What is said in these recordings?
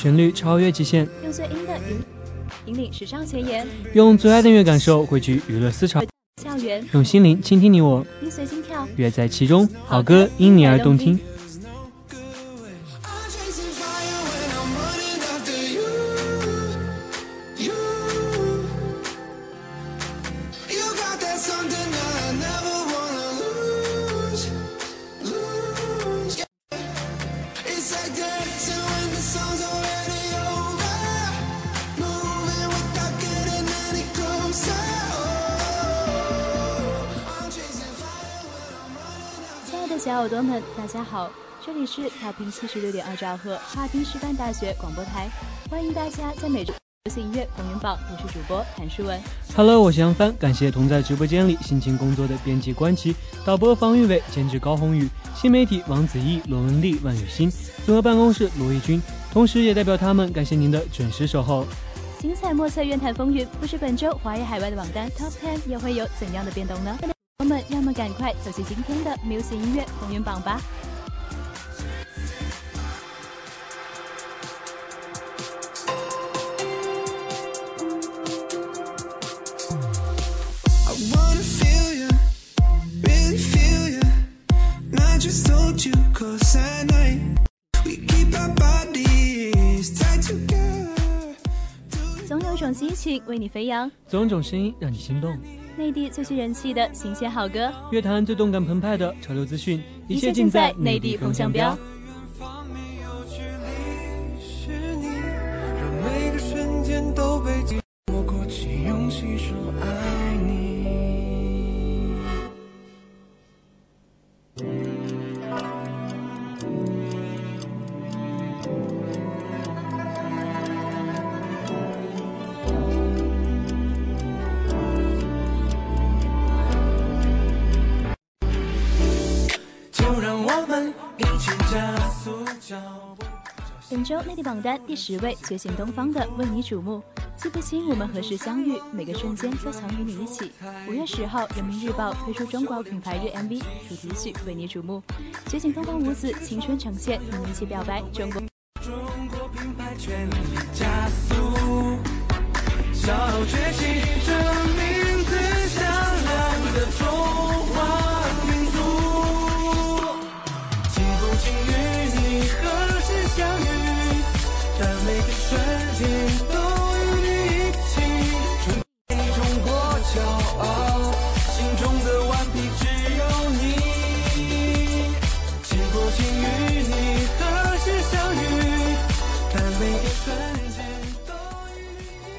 旋律超越极限，用最音的引引领时尚前沿，用最爱的音乐感受汇聚娱乐思潮，校园。用心灵倾听你我，音随心跳，乐在其中，好歌因你而动听。里是调频七十六点二兆赫哈尔滨师范大学广播台，欢迎大家在每周流行音乐风云榜，我是主播谭诗文。Hello，我是杨帆，感谢同在直播间里辛勤工作的编辑关琪、导播方玉伟、监制高宏宇、新媒体王子毅、罗文丽、万雨欣、综合办公室罗毅军，同时也代表他们感谢您的准时守候。精彩莫测，乐坛风云，不知本周华语海外的榜单 Top Ten 又会有怎样的变动呢？朋友们，让我们赶快走进今天的 Music 音乐风云榜吧。总有种激情为你飞扬，总有种声音让你心动。内地最具人气的新鲜好歌，乐坛最动感澎湃的潮流资讯，一切尽在内地风向标。本周内地榜单第十位，觉醒东方的为你瞩目。记不清我们何时相遇，每个瞬间都曾与你一起。五月十号，人民日报推出中国品牌日 MV 主题曲为你瞩目。觉醒东方五子青春呈现，与你一起表白。中国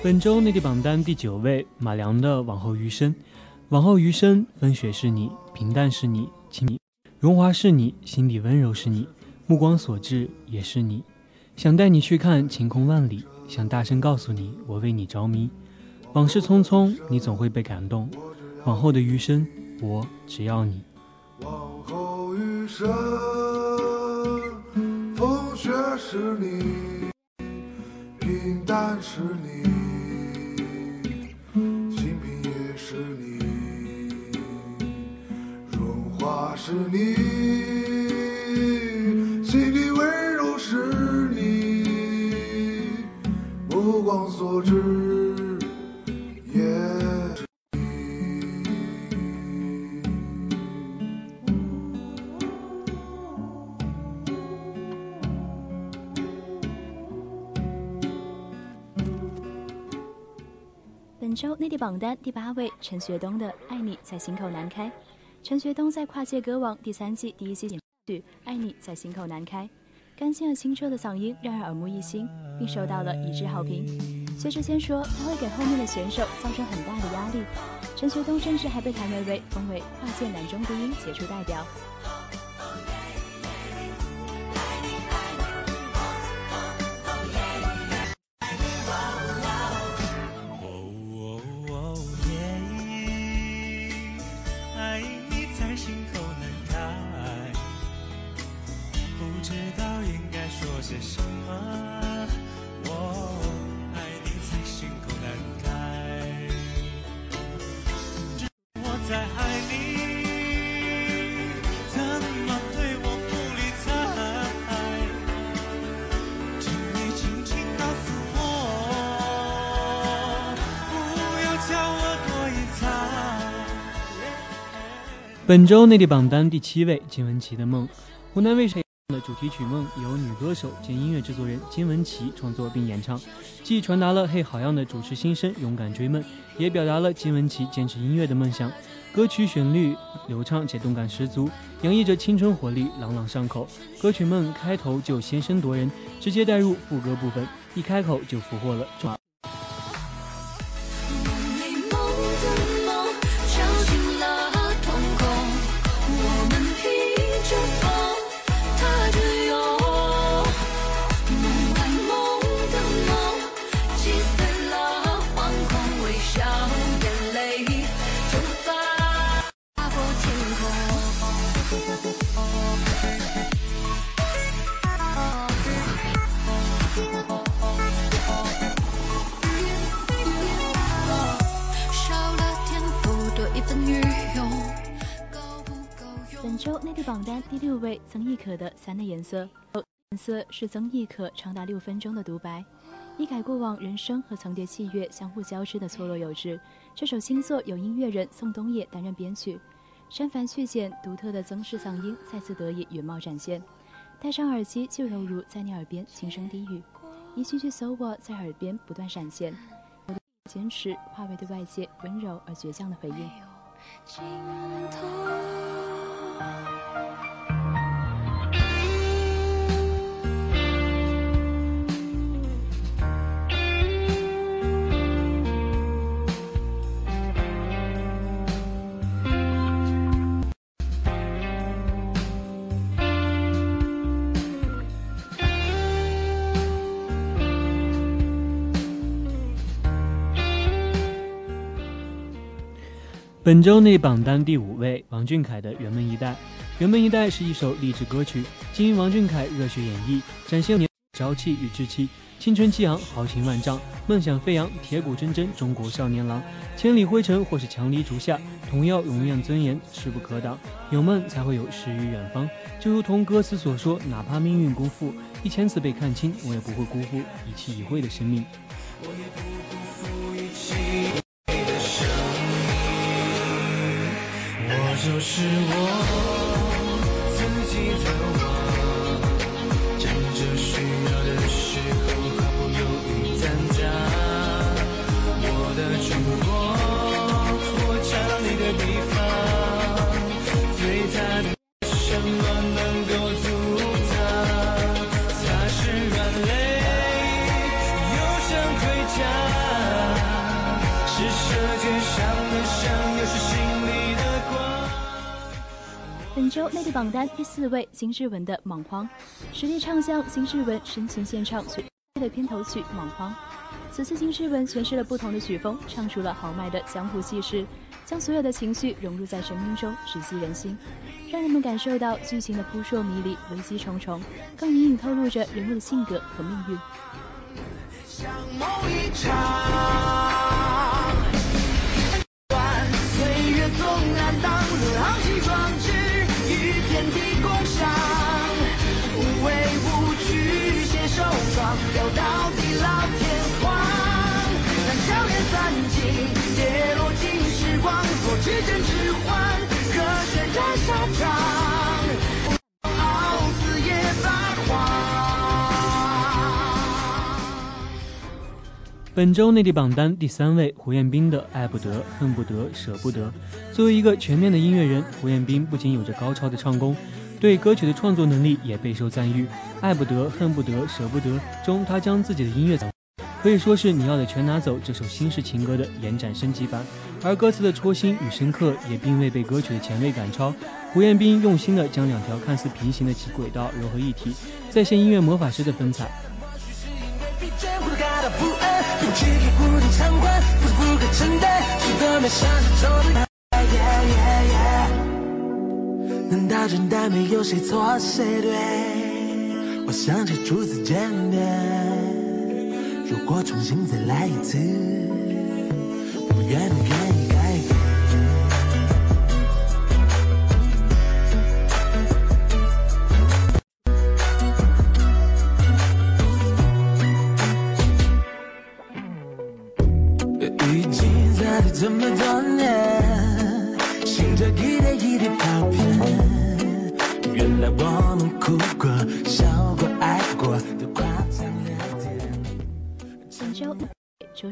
本周内地榜单第九位，马良的《往后余生》。往后余生，风雪是你，平淡是你，情你，荣华是你，心底温柔是你，目光所至也是你。想带你去看晴空万里，想大声告诉你，我为你着迷。往事匆匆，你总会被感动。往后的余生，我只要你。往后余生，风雪是你，平淡是你，是你，心底温柔是你，目光所至也是本周内地榜单第八位，陈学冬的《爱你在心口难开》。陈学冬在《跨界歌王》第三季第一期演曲《爱你在心口难开》，干净而清澈的嗓音让人耳目一新，并受到了一致好评。薛之谦说他会给后面的选手造成很大的压力。陈学冬甚至还被谭维维封为跨界男中低音杰出代表。本周内地榜单第七位，金玟岐的《梦》。湖南卫视的主题曲《梦》由女歌手兼音乐制作人金玟岐创作并演唱，既传达了嘿好样的主持新生勇敢追梦，也表达了金玟岐坚持音乐的梦想。歌曲旋律流畅且动感十足，洋溢着青春活力，朗朗上口。歌曲《梦》开头就先声夺人，直接带入副歌部分，一开口就俘获了周内地榜单第六位，曾轶可的《三的颜色》。颜色是曾轶可长达六分钟的独白，一改过往人生和层叠器乐相互交织的错落有致。这首新作由音乐人宋冬野担任编曲，删繁去简，独特的曾氏嗓音再次得以原貌展现。戴上耳机，就犹如在你耳边轻声低语，一句句 so what 在耳边不断闪现。我的坚持化为对外界温柔而倔强的回应。本周内榜单第五位，王俊凯的《圆梦一代》。《圆梦一代》是一首励志歌曲，经王俊凯热血演绎，展现年朝气与志气，青春激昂，豪情万丈，梦想飞扬，铁骨铮铮，中国少年郎。千里灰尘或是强敌竹下，同样永远尊严，势不可挡。有梦才会有诗与远方，就如同歌词所说，哪怕命运辜负，一千次被看清，我也不会辜负一期一会的生命。我也不辜负一起就是我自己的王，站着需要的时候毫不犹豫担当。我的中国，我站你的地方，周内地榜单第四位，金志文的《莽荒》，实力唱将金志文深情献唱《的片头曲《莽荒》。此次金志文诠释了不同的曲风，唱出了豪迈的江湖气势，将所有的情绪融入在声音中，直击人心，让人们感受到剧情的扑朔迷离、危机重重，更隐隐透露着人物的性格和命运。像某一场本周内地榜单第三位，胡彦斌的《爱不得、恨不得、舍不得》。作为一个全面的音乐人，胡彦斌不仅有着高超的唱功，对歌曲的创作能力也备受赞誉。《爱不得、恨不得、舍不得》中，他将自己的音乐可以说是你要的全拿走这首新式情歌的延展升级版，而歌词的戳心与深刻也并未被歌曲的前卫赶超。胡彦斌用心地将两条看似平行的轨道融合一体，再现音乐魔法师的风采。疲倦，不能感到不安，不去给无力偿还，不是不该承担，是多么想象中的。难道真的没有谁错谁对，我想起初次见面。如果重新再来一次，我们愿意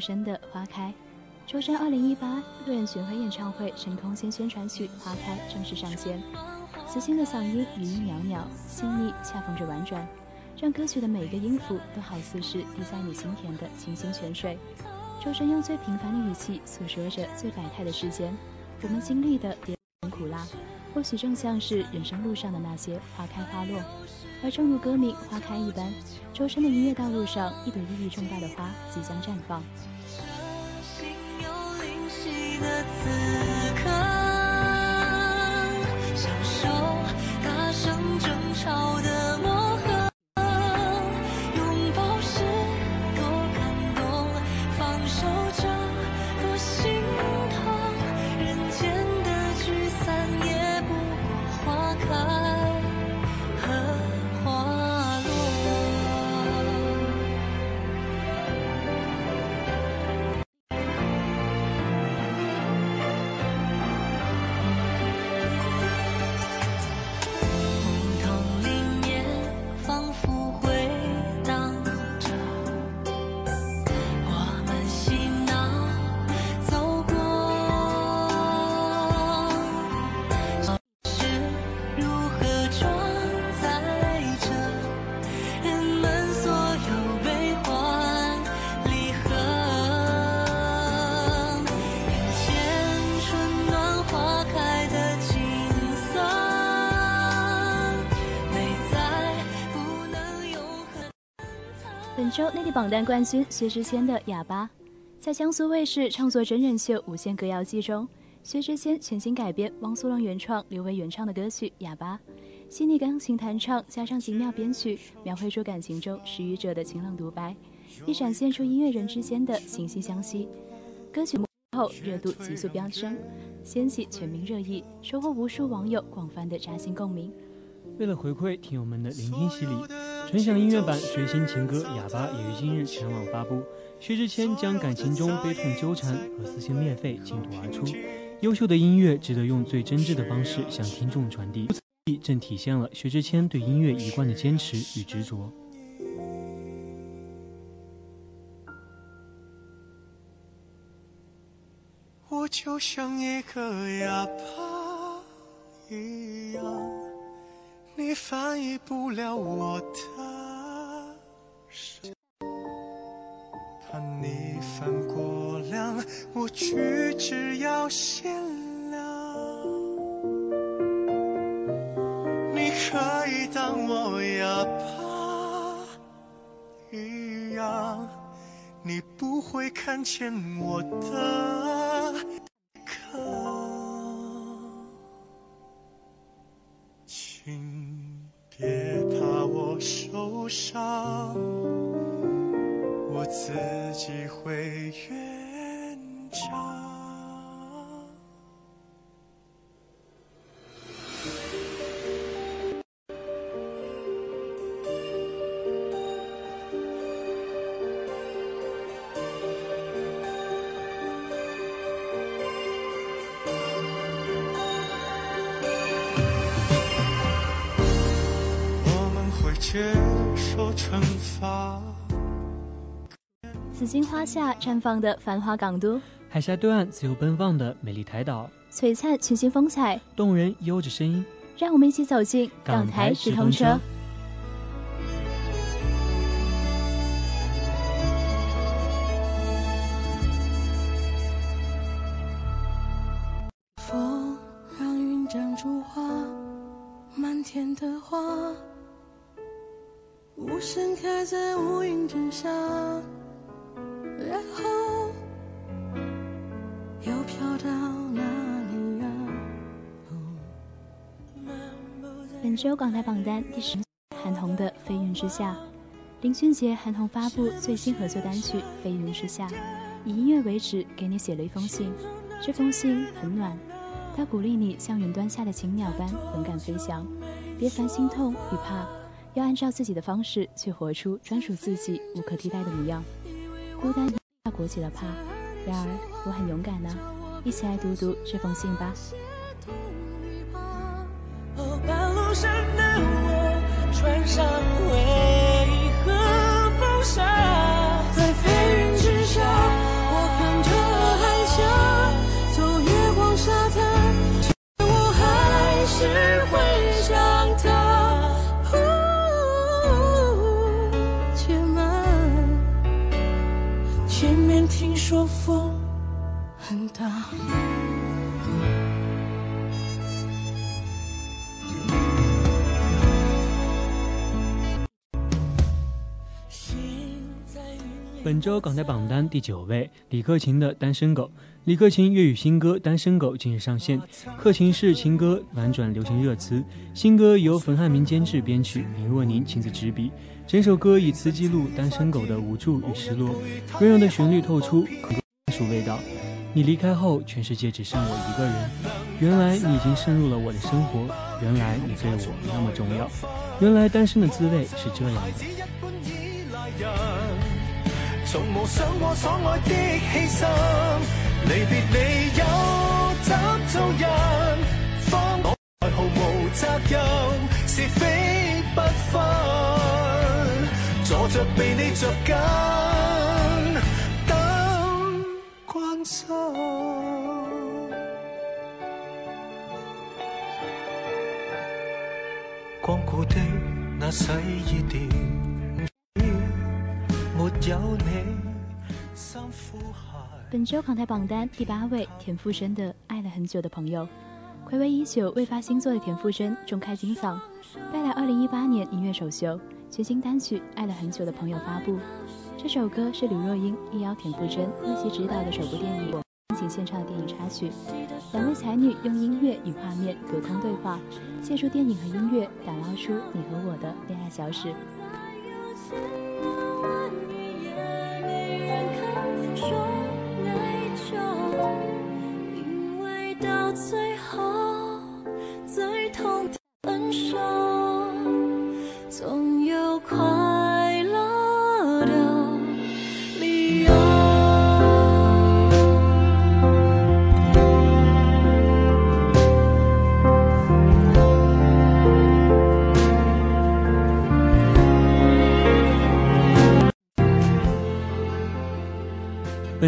真的《花开》，周深2018个人巡回演唱会《神空间》宣传曲《花开》正式上线。磁性的嗓音余音袅袅，细腻恰逢着婉转，让歌曲的每一个音符都好似是滴在你心田的清新泉水。周深用最平凡的语气诉说着最百态的世间，我们经历的甜苦辣，或许正像是人生路上的那些花开花落。而正如歌名《花开》一般，周深的音乐道路上一朵意义重大的花即将绽放。的此刻享受大声争吵的本周内地榜单冠军薛之谦的《哑巴》，在江苏卫视创作真人秀《无限歌谣季》中，薛之谦全新改编汪苏泷原创、刘维原唱的歌曲《哑巴》，细腻钢琴弹唱加上精妙编曲，描绘出感情中失语者的清冷独白，亦展现出音乐人之间的惺惺相惜。歌曲幕后热度急速飙升，掀起全民热议，收获无数网友广泛的扎心共鸣。为了回馈听友们的聆听洗礼，纯享音乐版最新情歌《哑巴》也于今日全网发布。薛之谦将感情中悲痛纠缠和撕心裂肺倾吐而出，优秀的音乐值得用最真挚的方式向听众传递，正体现了薛之谦对音乐一贯的坚持与执着。我就像一个哑巴一翻译不了我的怕你翻过量，我举止要限量。你可以当我哑巴一样，你不会看见我的。花下绽放的繁华港都，海峡对岸自由奔放的美丽台岛，璀璨群星风采，动人悠着声音。让我们一起走进港台直通车。风让云长出花，漫天的花，无声开在乌云之下，然后又飘到哪里呀？本周港台榜单第十，韩红的《飞云之下》。林俊杰、韩红发布最新合作单曲《飞云之下》，以音乐为止给你写了一封信。这封信很暖，它鼓励你像云端下的情鸟般勇敢飞翔，别烦心痛与怕，要按照自己的方式去活出专属自己无可替代的模样。孤单要裹起了怕，然而我很勇敢呢、一起来读读这封信吧。哦，半路上的我穿上本周港台榜单第九位，李克勤的《单身狗》。李克勤粤语新歌《单身狗》近日上线，克勤式情歌婉转流行热词。新歌由冯汉明监制编曲，林若宁亲自执笔。整首歌以词记录单身狗的无助与失落，温柔的旋律透出专属味道。你离开后，全世界只剩我一个人。原来你已经渗入了我的生活，原来你对我那么重要，原来单身的滋味是这样的。從無想過所愛的犧牲，離別你又怎做人？方我毫無責任，是非不分，坐着被你着緊，等關心。光顧的那洗衣店。沒有你，本周港台榜单第八位，田馥甄的《爱了很久的朋友》。暌违已久未发新作的田馥甄重开金嗓，带来2018年音乐首秀，全新单曲《爱了很久的朋友》发布。这首歌是刘若英力邀田馥甄为其执导的首部电影深情献唱的电影插曲。两位才女用音乐与画面隔空对话，借助电影和音乐打捞出你和我的恋爱小史。说内疚，因为到最后最痛的分手，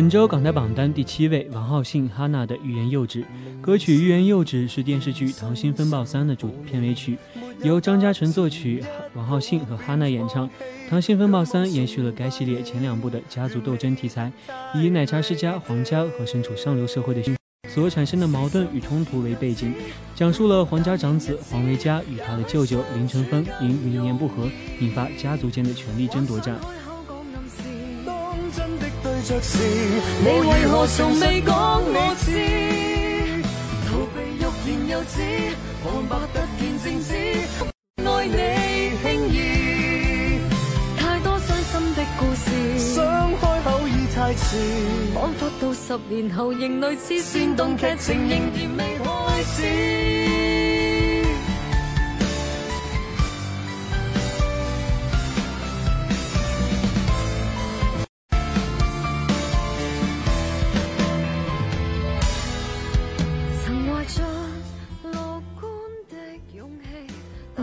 本周港台榜单第七位，王浩信哈娜的《欲言又止》歌曲《欲言又止》是电视剧《溏心风暴三》的主片尾曲，由张嘉诚作曲，王浩信和哈娜演唱。《溏心风暴三》延续了该系列前两部的家族斗争题材，以奶茶世家黄家和身处上流社会的所产生的矛盾与冲突为背景，讲述了黄家长子黄维嘉与他的舅舅林承风因理念不合，引发家族间的权力争夺战。着时，你为何从未讲我知？逃避欲言又止，苍白突然静止，爱你轻易。太多伤心的故事，想开口已太迟。仿佛到十年后仍类似煽动剧情，仍然未开始。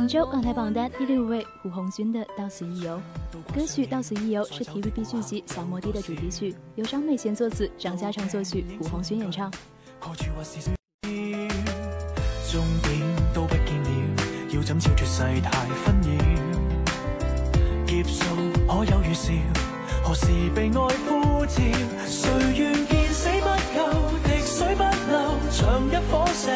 周港台榜单第六位，胡鸿钧的《到此一游》。歌曲《到此一游》是 TVB 剧集《小摩的》的主题曲，由张美贤作词，张家昌作曲，胡鸿钧演唱。何處或是需要，終點都不見了，要怎超脱世態紛擾？劫數可有預兆？何時被愛呼召？誰願見死不救，滴水不漏，像一顆石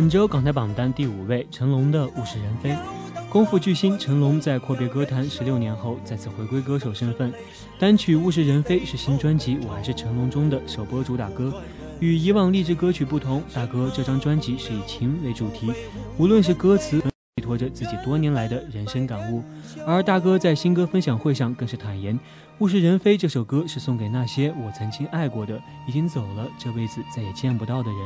本周港台榜单第五位，成龙的《物是人非》。功夫巨星成龙在阔别歌坛十六年后，再次回归歌手身份。单曲《物是人非》是新专辑《我还是成龙》中的首播主打歌。与以往励志歌曲不同，大哥这张专辑是以情为主题，无论是歌词，寄托着自己多年来的人生感悟。而大哥在新歌分享会上更是坦言，《物是人非》这首歌是送给那些我曾经爱过的，已经走了，这辈子再也见不到的人。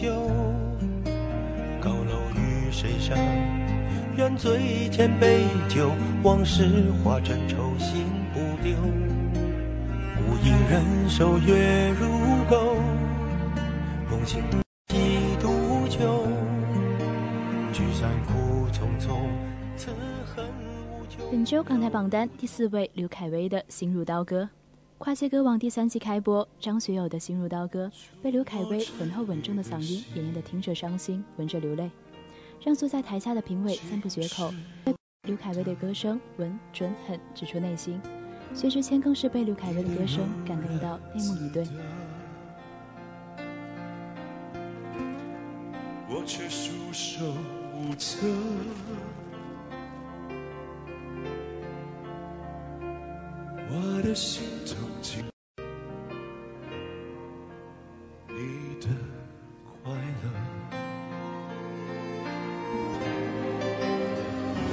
山秀。高楼与水上，愿醉千杯酒，往事化成愁心不丢。无影人守月如钩，梦醒几度秋。聚散苦匆匆，此恨无求。本周港台榜单第四位，刘恺威的《心如刀割》。跨界歌王第三季开播，张学友的《心如刀割》被刘恺威浑厚稳重的嗓音演绎的听着伤心，闻着流泪，让坐在台下的评委赞不绝口。被刘恺威的歌声稳准狠直戳内心，薛之谦更是被刘恺威的歌声感动到泪目以对。我却束手无策。我的心中紧你的快乐。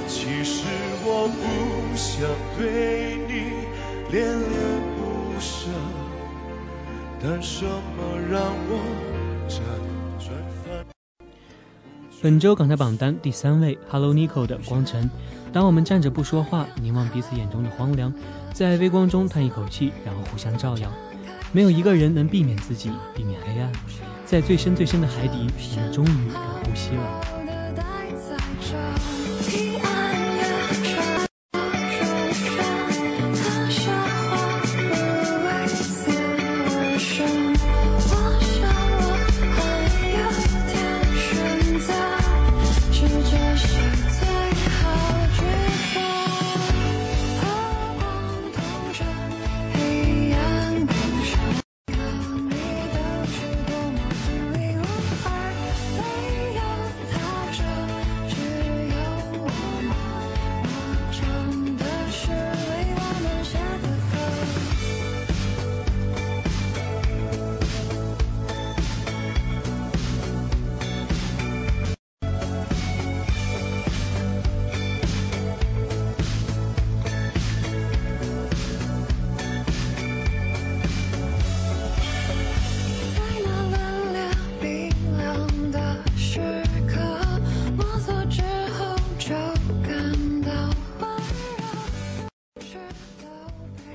其实我不想对你恋恋不舍，但什么让我辗转反本周港台榜单第三位，Hello Nico 的《光尘》。当我们站着不说话，凝望彼此眼中的荒凉，在微光中叹一口气，然后互相照耀。没有一个人能避免自己，避免黑暗。在最深最深的海底，我们终于敢呼吸了。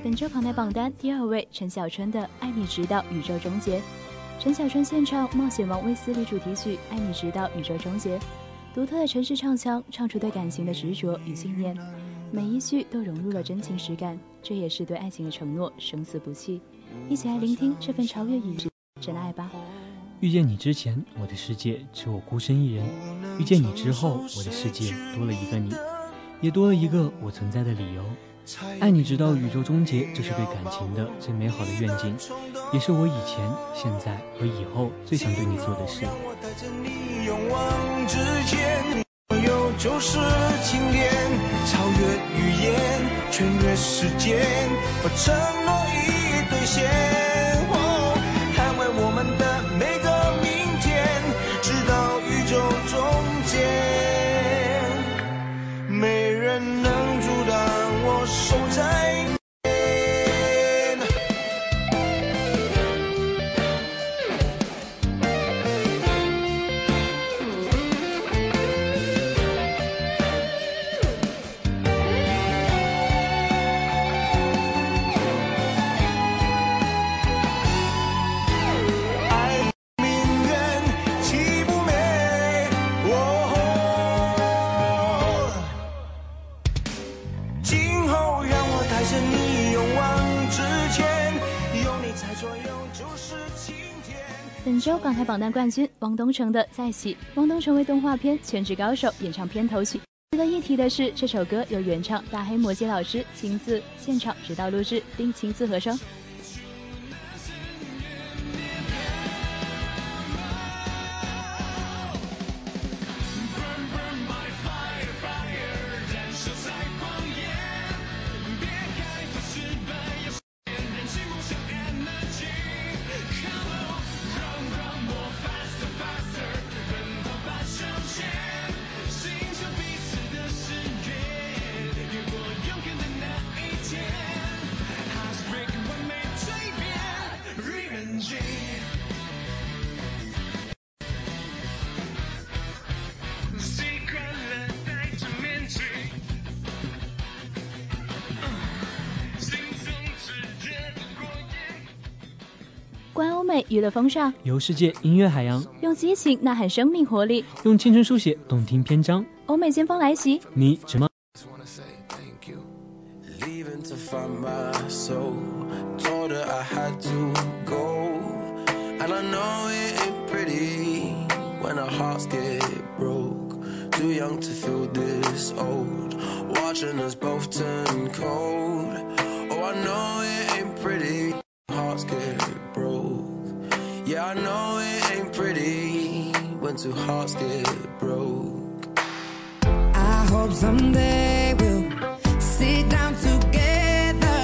本周港台榜单第二位，陈小春的《爱你直到宇宙终结》。陈小春献唱《冒险王卫斯理》主题曲《爱你直到宇宙终结》，独特的城市唱腔唱出对感情的执着与信念，每一句都融入了真情实感，这也是对爱情的承诺，生死不弃。一起来聆听这份超越已知真爱吧。遇见你之前，我的世界只我孤身一人；遇见你之后，我的世界多了一个你，也多了一个我存在的理由。爱你直到宇宙终结，这是对感情的最美好的愿景，也是我以前、现在和以后最想对你做的事。承诺一一兑现。是你勇往直前，有你在左右就是晴天。本周港台榜单冠军汪东城的《再起》，汪东城为动画片《全职高手》演唱片头曲。值得一提的是，这首歌由原唱大黑摩羯老师亲自现场指导录制，并亲自合声。娱乐风尚，游世界音乐海洋，用激情呐喊生命活力。用青春书写动听篇章。欧美先锋来袭，你值吗？Leaving to find my soul. Told her I had to go. And I know it ain't pretty when our hearts get broke. Too young to feel this old. Watching us both turn cold. Oh, I know it ain't pretty. Hearts get two hearts get broke. I hope someday we'll sit down together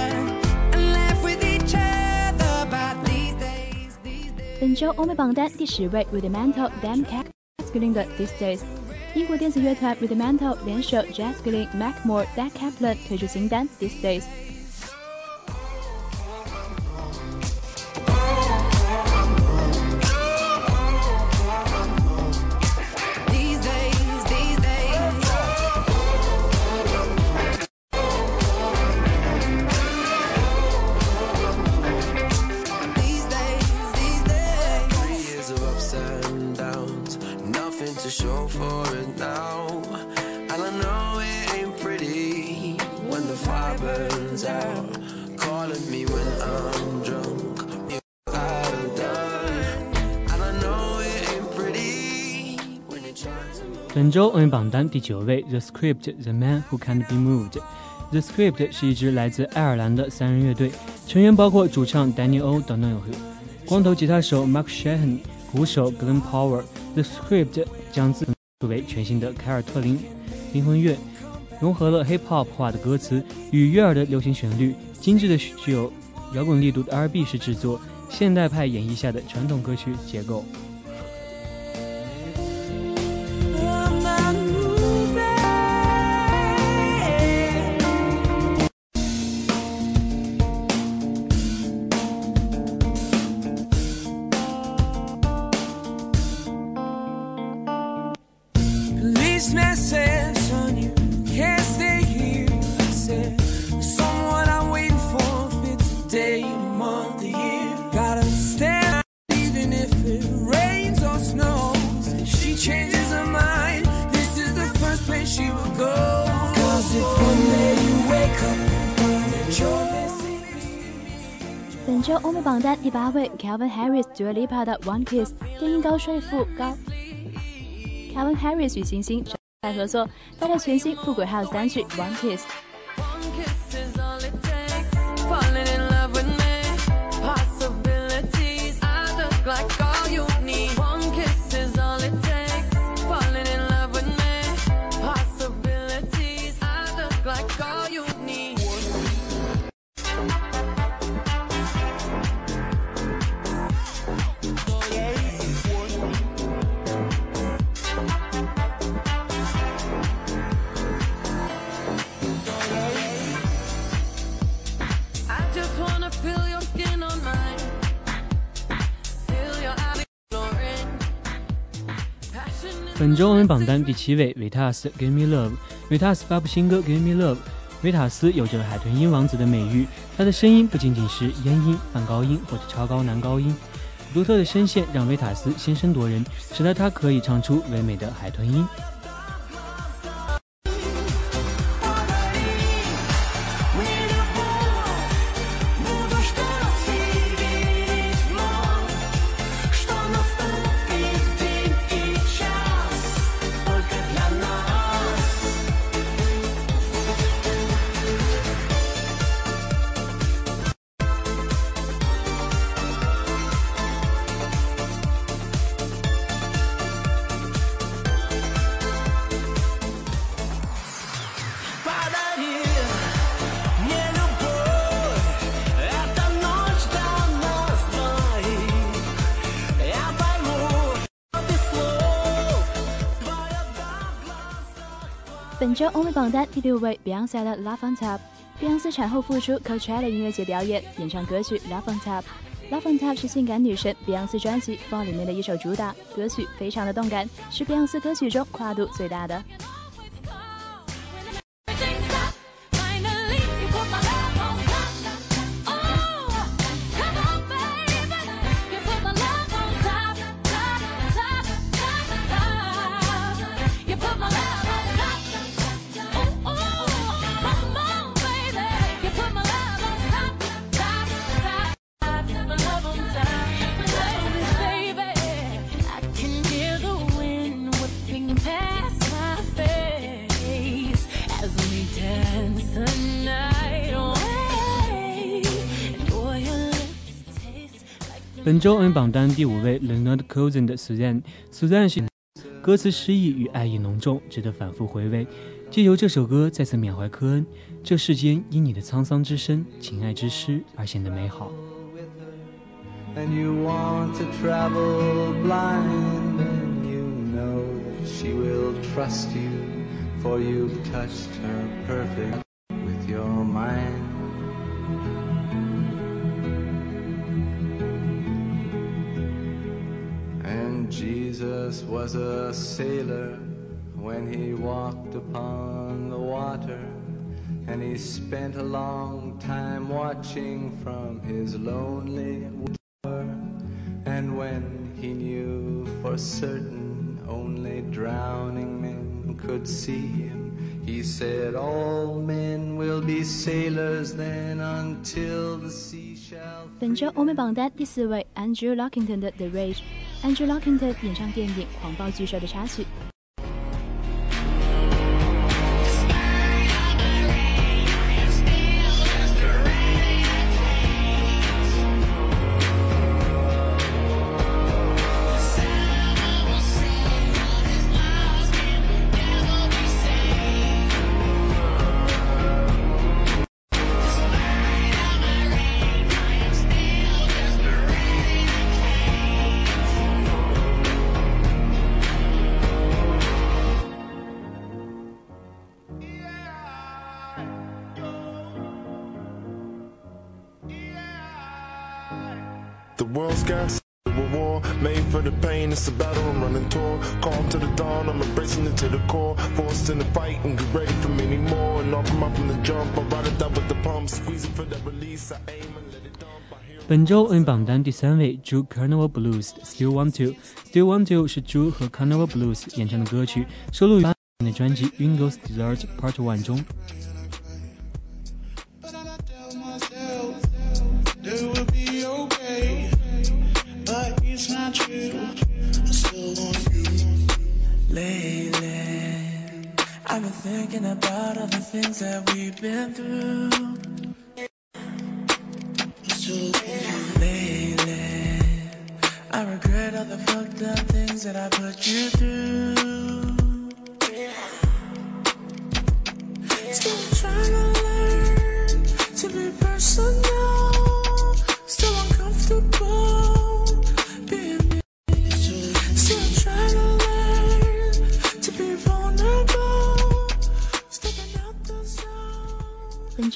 and laugh with each other about these days, these days. 本周欧美榜单第十位，Rudimental Dan Masculine 的 These Days。英国电子乐团 Rudimental 联手 Jazz Glynn、Mackmore、Dan Kaplan 推出新单 These Days。 周欧美榜单第九位，The Script The Man Who Can't Be Moved。The Script 是一支来自爱尔兰的三人乐队，成员包括主唱 Danny O 等等有光头吉他手 Mark Sheehan、鼓手 Glenn Power。The Script 将自作为全新的凯尔特灵灵魂乐，融合了 hip hop 化的歌词与悦耳的流行旋律，精致的具有摇滚力度的 R&B 式制作，现代派演绎下的传统歌曲结构。，Calvin Harris、Dua Lipa 的《One Kiss》，电音高帅富高。Calvin Harris 与星星在合作，带来全新复古 House 单曲《One Kiss》。本周欧美榜单第七位，维塔斯《Give Me Love》。维塔斯发布新歌《Give Me Love》。维塔斯有着海豚音王子的美誉，他的声音不仅仅是咽音、半高音或者超高男高音，独特的声线让维塔斯先声夺人，使得他可以唱出唯美的海豚音。第六位，Beyonce 的《Love on Top》。碧昂斯产后复出 Coachella 音乐节表演，演唱歌曲《Love on Top》。Love on Top 是性感女神碧昂斯专辑《Fall》里面的一首主打歌曲，非常的动感，是碧昂斯歌曲中跨度最大的。本周欧美榜单第五位，Leonard Cohen 的《Suzanne》。Suzanne 是歌词诗意与爱意浓重，值得反复回味。借由这首歌再次缅怀科恩，这世间因你的沧桑之声、情爱之诗而显得美好。and you want to travel blind, and you know that she will trust you, for you've touched her perfect Jesus was a sailor when he walked upon the water. And he spent a long time watching from his lonely water and when he knew for certain only drowning men could see him, he said, All men will be sailors then until the sea 本周欧美榜单第四位，Andrew Lockington 的《The Rage》。Andrew Lockington 演唱电影《狂暴巨兽》的插曲。本周 Carnival Blues Still Want To。Still Want To 是 Drew 和 Carnival Blues 演唱的歌曲，收录于他的专辑《Windows Dessert Part One》中。Lately, I've been thinking about all the things that we've been through. Lately, I regret all the fucked up things that I put you through. Still trying to learn to be personal.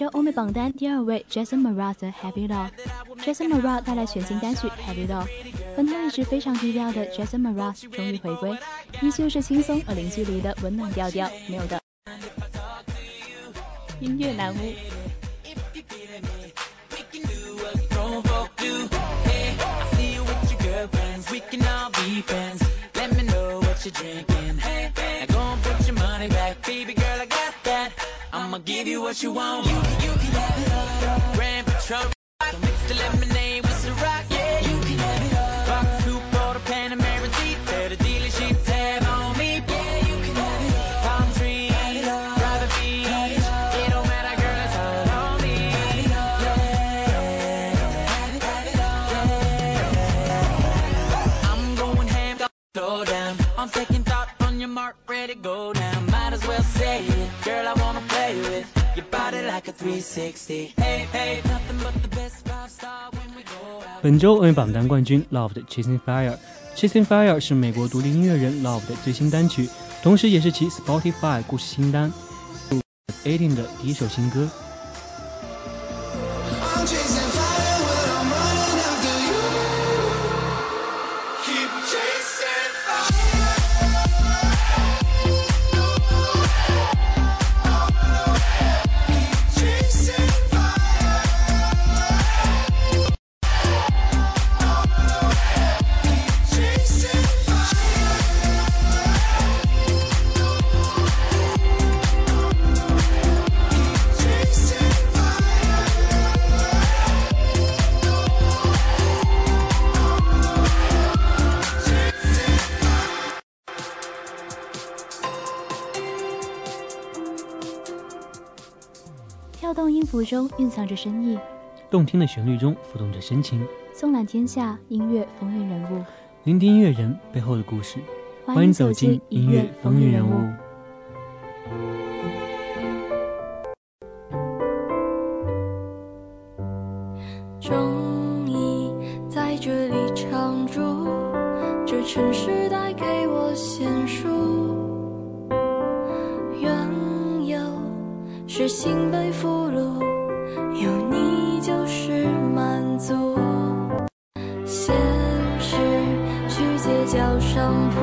周欧美榜单第二位，Jason Mraz 的 Happy Law。Jason Mraz 带来全新单曲 Happy Law。本头一直非常低调的 Jason Mraz 终于回归，依旧是轻松而零距离的温暖调调，没有的音乐男巫。grown folk do. Hey, I I'ma give you what you want. You you it all. Grand mix the lemonade 本周欧美榜单冠军 Love 的 Chasing Fire。Chasing Fire 是美国独立音乐人 Love 的最新单曲，同时也是其 Spotify 故事清单 eden 的第一首新歌。蕴藏着深意，动听的旋律中浮动着深情，纵览天下音乐风云人物。聆听音乐人背后的故事。欢迎走进音乐风云人物。商铺，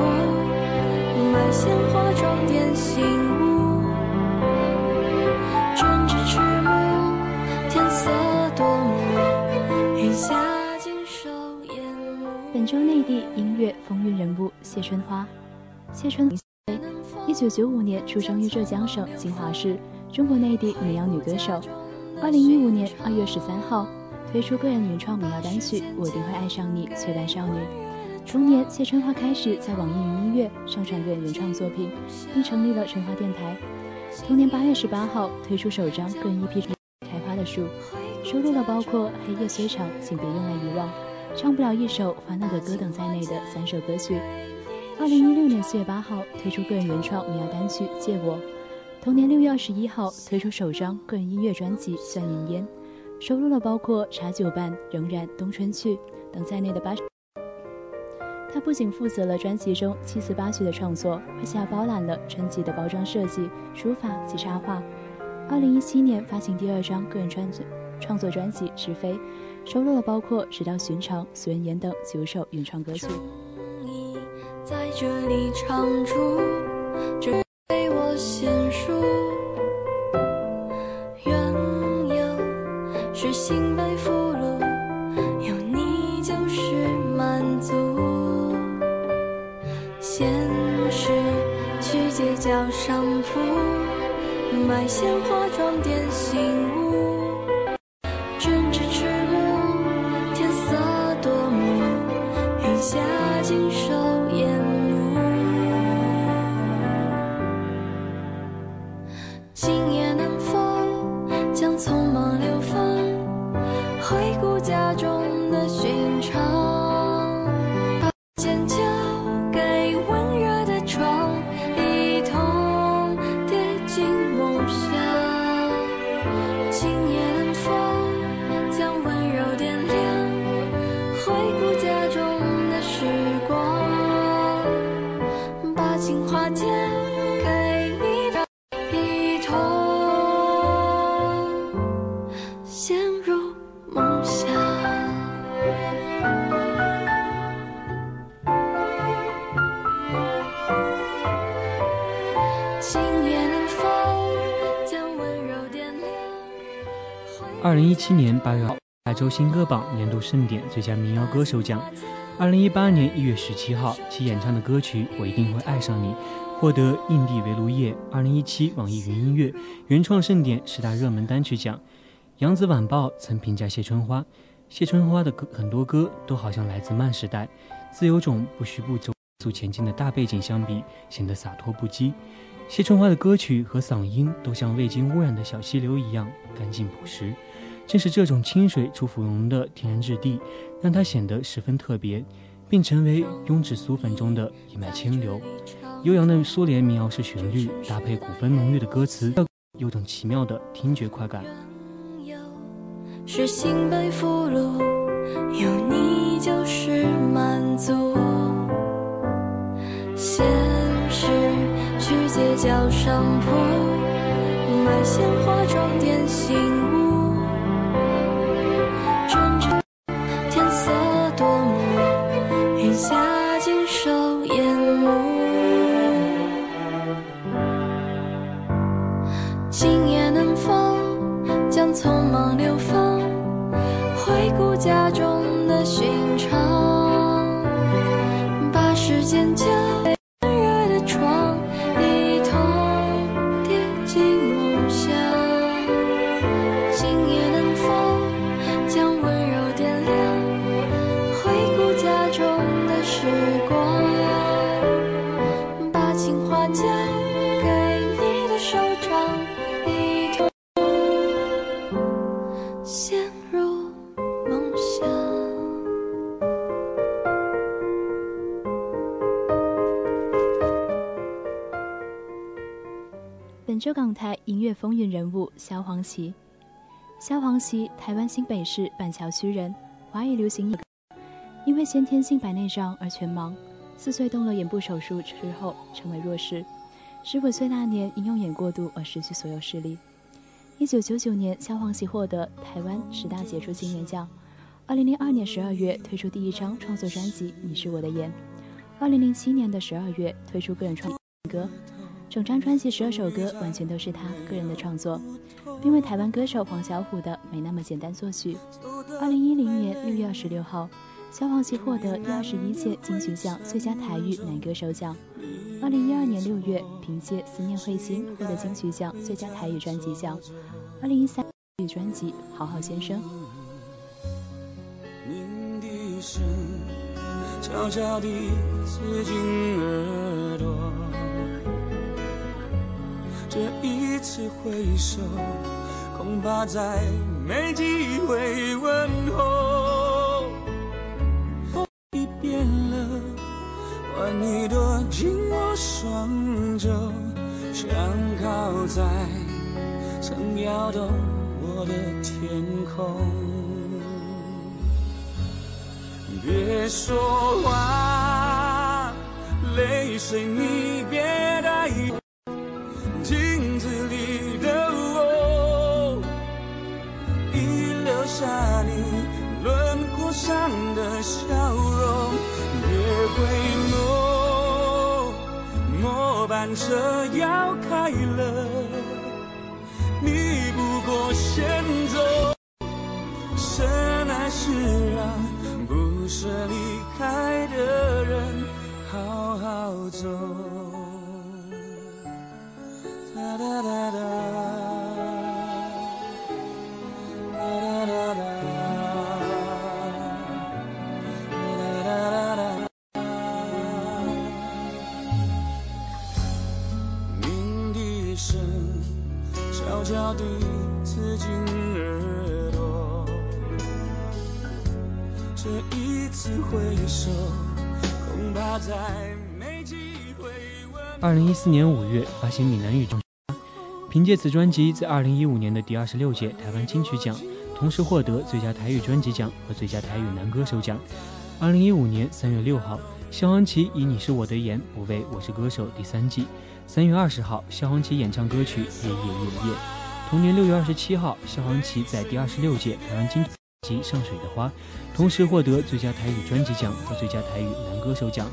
买鲜花装点醒。本周内地音乐风云人物谢春花。谢春花，一九九五年出生于浙江省金华市，中国内地民谣女歌手。二零一五年二月十三号推出个人原创民谣单曲《我一定会爱上你》，璀璨少女。同年，谢春花开始在网易云音乐上传个人原创作品，并成立了春花电台。同年八月十八号推出首张个人 EP《开花的树》，收录了包括《黑夜虽长，请别用来遗忘》。唱不了一首烦恼的歌等在内的三首歌曲。二零一六年四月八号推出个人原创民谣单曲《借我》，同年六月二十一号推出首张个人音乐专辑《算云烟》，收录了包括《茶酒伴》《仍然》《冬春去》等在内的八首。他不仅负责了专辑中七词八曲的创作，而且还包揽了专辑的包装设计、书法及插画。二零一七年发行第二张个人专创作专辑《是非》，收录了包括《直到寻常》《随缘言》等九首原创歌曲。在这里唱出，这给我献数。是去街角商铺，买鲜花装点新屋。七年八月，亚洲新歌榜年度盛典最佳民谣歌手奖。二零一八年一月十七号，其演唱的歌曲《我一定会爱上你》获得印地维卢叶二零一七网易云音乐原创盛典十大热门单曲奖。扬子晚报曾评价谢春花，谢春花的歌很多歌都好像来自慢时代，自有种不徐不走速前进的大背景相比，显得洒脱不羁。谢春花的歌曲和嗓音都像未经污染的小溪流一样干净朴实。正是这种清水出芙蓉的天然质地，让它显得十分特别，并成为庸脂俗粉中的一脉清流。悠扬的苏联民谣式旋律搭配古风浓郁的歌词，有种奇妙的听觉快感。是心被俘虏，有你就是满足。现实去街角商铺，买鲜花装点信物。本周港台音乐风云人物萧煌奇。萧煌奇，台湾新北市板桥区人，华语流行音乐。因为先天性白内障而全盲，四岁动了眼部手术之后成为弱视，十五岁那年因用眼过度而失去所有视力。一九九九年，萧煌奇获得台湾十大杰出青年奖。二零零二年十二月推出第一张创作专辑《你是我的眼》。二零零七年的十二月推出个人创歌，整张专辑十二首歌完全都是他个人的创作，并为台湾歌手黄小琥的《没那么简单》作曲。二零一零年六月二十六号，萧煌奇获得第二十一届金曲奖最佳台语男歌手奖。二零一二年六月，凭借《思念彗星》获得金曲奖最佳台语专辑奖。二零一三年专辑《好好先生》。这一次回首，恐怕再没机会问候。风已变了，换你躲进我双肘，想靠在曾摇动我的天空。别说话，泪水你别带。镜子里的我，已留下你轮廓上的笑容。别回眸，末班车要开了，你不过先走，深爱是让。不舍离开的人好好走。鸣笛声悄悄地刺刺进耳朵。这一次回首，恐怕再没机会问。二零一四年五月发行闽南语中，凭借此专辑，在二零一五年的第二十六届台湾金曲奖，同时获得最佳台语专辑奖和最佳台语男歌手奖。二零一五年三月六号，萧煌奇以《你是我的眼，不为我是歌手》第三季。三月二十号，萧煌奇演唱歌曲《夜夜夜夜》。同年六月二十七号，萧煌奇在第二十六届台湾金曲及《上水的花》，同时获得最佳台语专辑奖和最佳台语男歌手奖。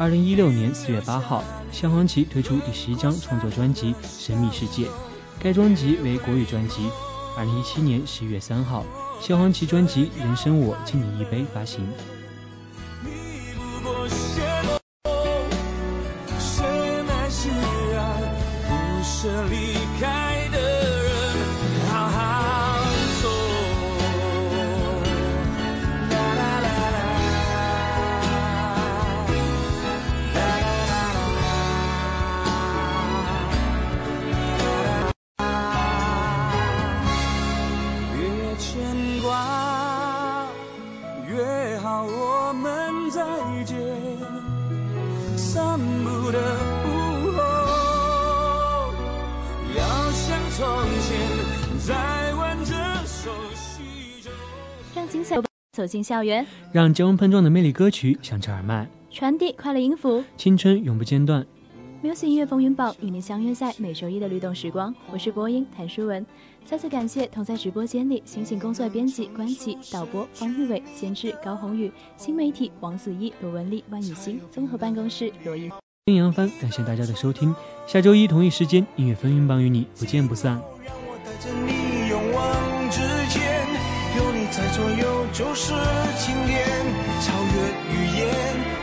二零一六年四月八号，萧煌奇推出第十一张创作专辑《神秘世界》，该专辑为国语专辑。二零一七年十一月三号，萧煌奇专辑《人生我敬你一杯》发行。不过走进校园，让交融碰撞的魅力歌曲响彻耳麦，传递快乐音符。青春永不间断。Music 音乐风云榜与您相约在每周一的律动时光，我是播音谭淑文。再次感谢同在直播间里辛勤工作的编辑关琪、导播方玉伟、监制高宏宇、新媒体王子怡、罗文丽、万雨欣、综合办公室罗毅。阴阳帆，感谢大家的收听。下周一同一时间，音乐风云榜与你不见不散。带着你就是青年，超越语言，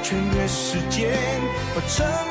穿越时间，把承诺已兑现。